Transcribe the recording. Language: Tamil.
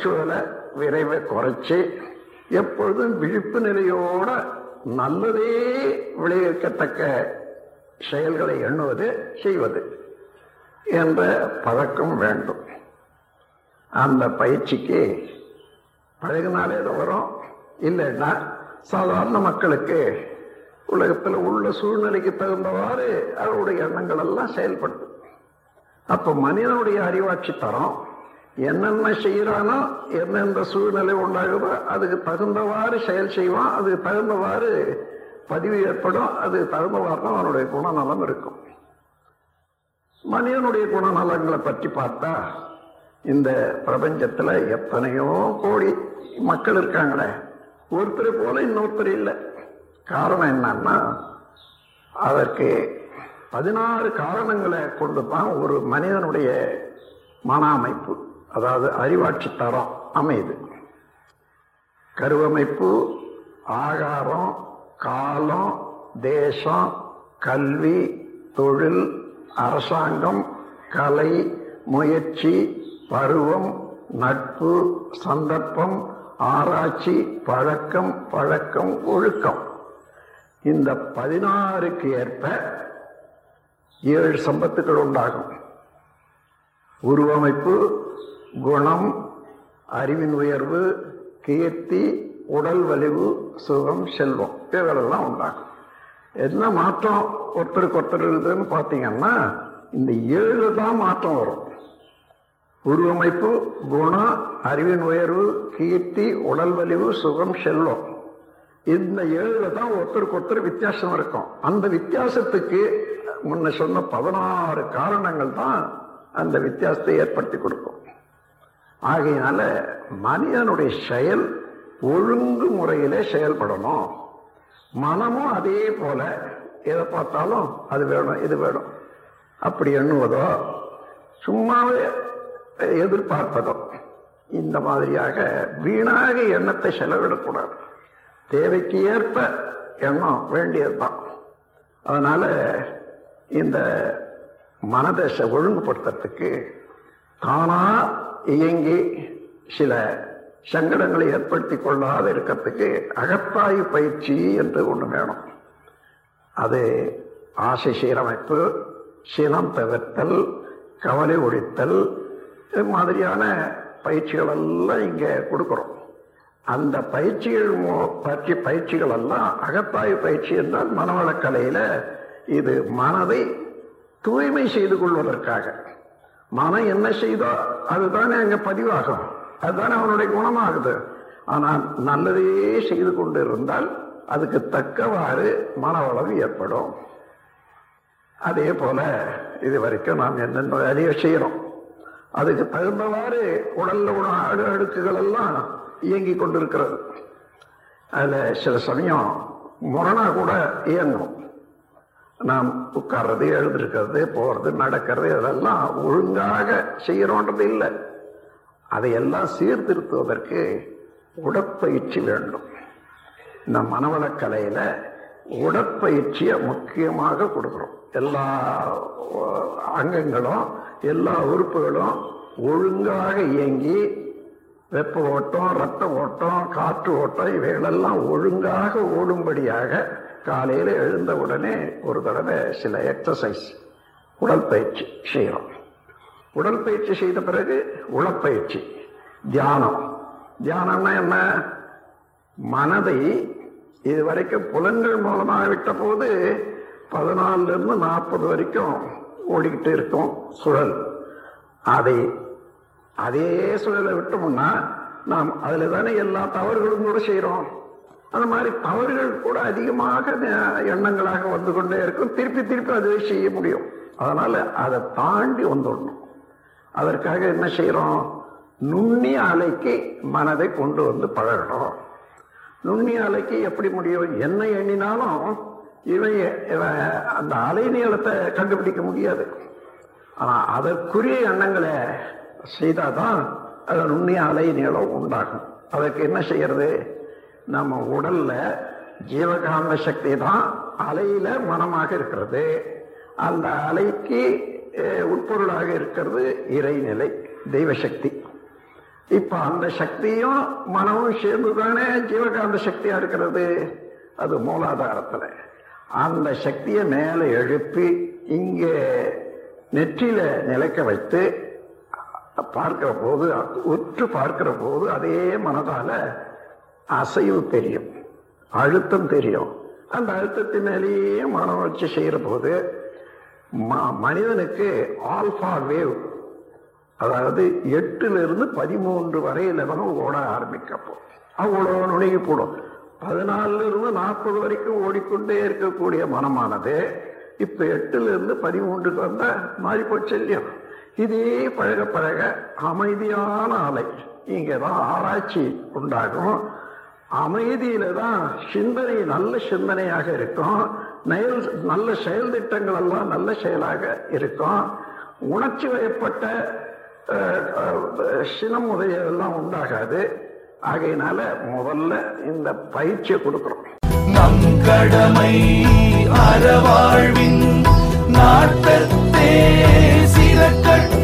புறச்சூழலை விரைவை குறைச்சி எப்பொழுதும் விழிப்பு நிலையோட நல்லதே விளைவிக்கத்தக்க செயல்களை எண்ணுவது செய்வது என்ற பழக்கம் வேண்டும். அந்த பயிற்சிக்கு பழகினாலே வரும். இல்லைன்னா சாதாரண மக்களுக்கு உலகத்தில் உள்ள சூழ்நிலைக்கு தகுந்தவாறு அவருடைய எண்ணங்கள் எல்லாம் செயல்படுது அப்ப மனிதனுடைய அறிவாட்சி தரம். என்னென்ன செய்யறானோ எந்தெந்த சூழ்நிலை உண்டாகுதோ அதுக்கு தகுந்தவாறு செயல் செய்வான். அதுக்கு தகுந்தவாறு பதிவு ஏற்படும். அதுக்கு தகுந்தவாறு தான் அவனுடைய குணநலம் இருக்கும். மனிதனுடைய குணநலங்களை பற்றி பார்த்தா இந்த பிரபஞ்சத்தில் எத்தனையோ கோடி மக்கள் இருக்காங்களே. ஒருத்தர் போல இன்னொருத்தர் இல்லை. காரணம் என்னன்னா அதற்கு பதினாறு காரணங்களை கொண்டு தான் ஒரு மனிதனுடைய மன அமைப்பு. அதாவது அறிவாட்சி தரம் அமையுது. கருவமைப்பு ஆகாரம் காலம் தேசம் கல்வி தொழில் அரசாங்கம் கலை முயற்சி பருவம் நட்பு சந்தர்ப்பம் ஆராய்ச்சி பழக்கம் பழக்கம் ஒழுக்கம். இந்த பதினாறுக்கு ஏற்ப ஏழு சம்பத்துக்கள் உண்டாகும். உருவமைப்பு குணம் அறிவின் உயர்வு கீர்த்தி உடல் வலிவு சுகம் செல்வம். இவைகளெல்லாம் உண்டாகும். என்ன மாற்றம் ஒருத்தருக்கு ஒருத்தர் இருக்குதுன்னு பார்த்தீங்கன்னா இந்த ஏழு தான் மாற்றம் வரும். உருவமைப்பு குணம் அறிவின் உயர்வு கீர்த்தி உடல் வலிவு சுகம் செல்வம். இந்த ஏழுல தான் ஒருத்தருக்கு ஒருத்தர் வித்தியாசம் இருக்கும். அந்த வித்தியாசத்துக்கு முன்ன சொன்ன பதினாறு காரணங்கள் தான் அந்த வித்தியாசத்தை ஏற்படுத்தி கொடுக்கும். ஆகையினால மனிதனுடைய செயல் ஒழுங்கு முறையிலே செயல்படணும். மனமும் அதே போல எதை பார்த்தாலும் அது வேணும் இது வேணும். அப்படி எண்ணுவதோ சும்மாவே எதிர்பார்ப்பதோ இந்த மாதிரியாக வீணாக எண்ணத்தை செலவிடக்கூடாது. தேவைக்கு ஏற்ப எண்ணம் வேண்டியதுதான். அதனால இந்த மனதை ஒழுங்குபடுத்துறதுக்கு தானா இயங்கி சில சங்கடங்களை ஏற்படுத்தி கொள்ளாத இருக்கிறதுக்கு அகத்தாய்வு பயிற்சி என்று ஒன்று வேணும். அது ஆசை சீரமைப்பு சினம் தவிர்த்தல் கவலை ஒழித்தல் இது மாதிரியான பயிற்சிகள் எல்லாம் இங்கே கொடுக்குறோம். அந்த பயிற்சிகள் பற்றி பயிற்சிகள் எல்லாம் அகத்தாய்வு பயிற்சி என்றால் மனவளக்கலையில் இது மனதை தூய்மை செய்து கொள்வதற்காக. மனம் என்ன செய்தோ அதுதானே அங்க பதிவாகும். அதுதானே அவனுடைய குணமாகுது. ஆனால் நல்லதையே செய்து கொண்டு இருந்தால் அதுக்கு தக்கவாறு மனவளவு ஏற்படும். அதே போல இது வரைக்கும் நாம் என்னென்ன வேலையை செய்யறோம். அதுக்கு தகுந்தவாறு உடல்ல உணவு அடு அடுக்குகள் எல்லாம் இயங்கி கொண்டிருக்கிறது. அதுல சில சமயம் முரணா கூட இயங்கும். நாம் உட்கார்றது எழுந்திருக்கிறது போறது நடக்கிறது இதெல்லாம் ஒழுங்காக செய்யறோன்றது இல்லை. அதையெல்லாம் சீர்திருத்துவதற்கு உடற்பயிற்சி வேண்டும். இந்த மனவளக்கலையில உடற்பயிற்சியை முக்கியமாக கொடுக்குறோம். எல்லா அங்கங்களும் எல்லா உறுப்புகளும் ஒழுங்காக இயங்கி வெப்ப ஓட்டம் ரத்த ஓட்டம் காற்று ஓட்டம் இவைகளெல்லாம் ஒழுங்காக ஓடும்படியாக காலையில் எழுந்த உடனே ஒரு தடவை சில எக்ஸசைஸ் உடற்பயிற்சி செய்கிறோம் உடற்பயிற்சி செய்த பிறகு உளப்பயிற்சி தியானம். தியானம்னா என்ன? மனதை இதுவரைக்கும் புலன்கள் மூலமாக விட்ட போது பதினாலிருந்து நாற்பது வரைக்கும் ஓடிக்கிட்டு இருக்கும் சுழல். அதை அதே சுழலை விட்டோம்னா நாம் அதில் தானே எல்லா தவறுகளும் கூட செய்கிறோம் அந்த மாதிரி தவறுகள் கூட அதிகமாக எண்ணங்களாக வந்து கொண்டே இருக்கும். திருப்பி திருப்பி அதுவே செய்ய முடியும். அதனால அதை தாண்டி வந்துடணும். அதற்காக என்ன செய்யறோம்? நுண்ணிய அலைக்கு மனதை கொண்டு வந்து பழகணும். நுண்ணிய அலைக்கு எப்படி முடியும்? என்ன எண்ணினாலும் இவன் இவன் அந்த அலை நீளத்தை கண்டுபிடிக்க முடியாது. ஆனா அதற்குரிய எண்ணங்களை செய்தாதான் அது நுண்ணிய அலை நீளம் உண்டாகும். அதற்கு என்ன செய்யறது? நம்ம உடல்ல ஜீவகாந்த சக்தி தான் அலையில மனமாக இருக்கிறது. அந்த அலைக்கு உட்பொருளாக இருக்கிறது இறைநிலை தெய்வ சக்தி. இப்ப அந்த சக்தியும் மனமும் சேர்ந்துதானே ஜீவகாந்த சக்தியா இருக்கிறது? அது மூலாதாரத்துல. அந்த சக்தியை மேல எழுப்பி இங்கே நெற்றியில நிலைக்க வைத்து பார்க்கிற போது உற்று பார்க்கிற போது அதே மனதால அசைவு தெரியும் அழுத்தம் தெரியும். அந்த அழுத்தத்தினாலேயே மன வளர்ச்சி செய்கிற போது ம- மனிதனுக்கு ஆல்ஃபா வேவ் அதாவது எட்டுலேருந்து பதிமூன்று வரையில் நம்ம ஓட ஆரம்பிக்கப்போ அவ்வளோ நுணுகி போடும் பதினாலிருந்து நாற்பது வரைக்கும் ஓடிக்கொண்டே இருக்கக்கூடிய மனமானது இப்போ எட்டுலேருந்து பதிமூன்றுக்கு வந்தால் மாறி போச்சு இல்லையா? இதே பழக பழக அமைதியான அலை இங்கதான் ஆராய்ச்சி உண்டாகும். அமைதியில தான் சிந்தனை நல்ல சிந்தனையாக இருக்கும். நெயல் நல்ல செயல் திட்டங்கள் எல்லாம் நல்ல செயலாக இருக்கும். உணர்ச்சி வயப்பட்ட சினம் உதவியெல்லாம் உண்டாகாது. ஆகையினால முதல்ல இந்த பயிற்சியை கொடுக்குறோம் நம் கடமை அறவாழ்வின் நாட்டத்தே சில கட்ட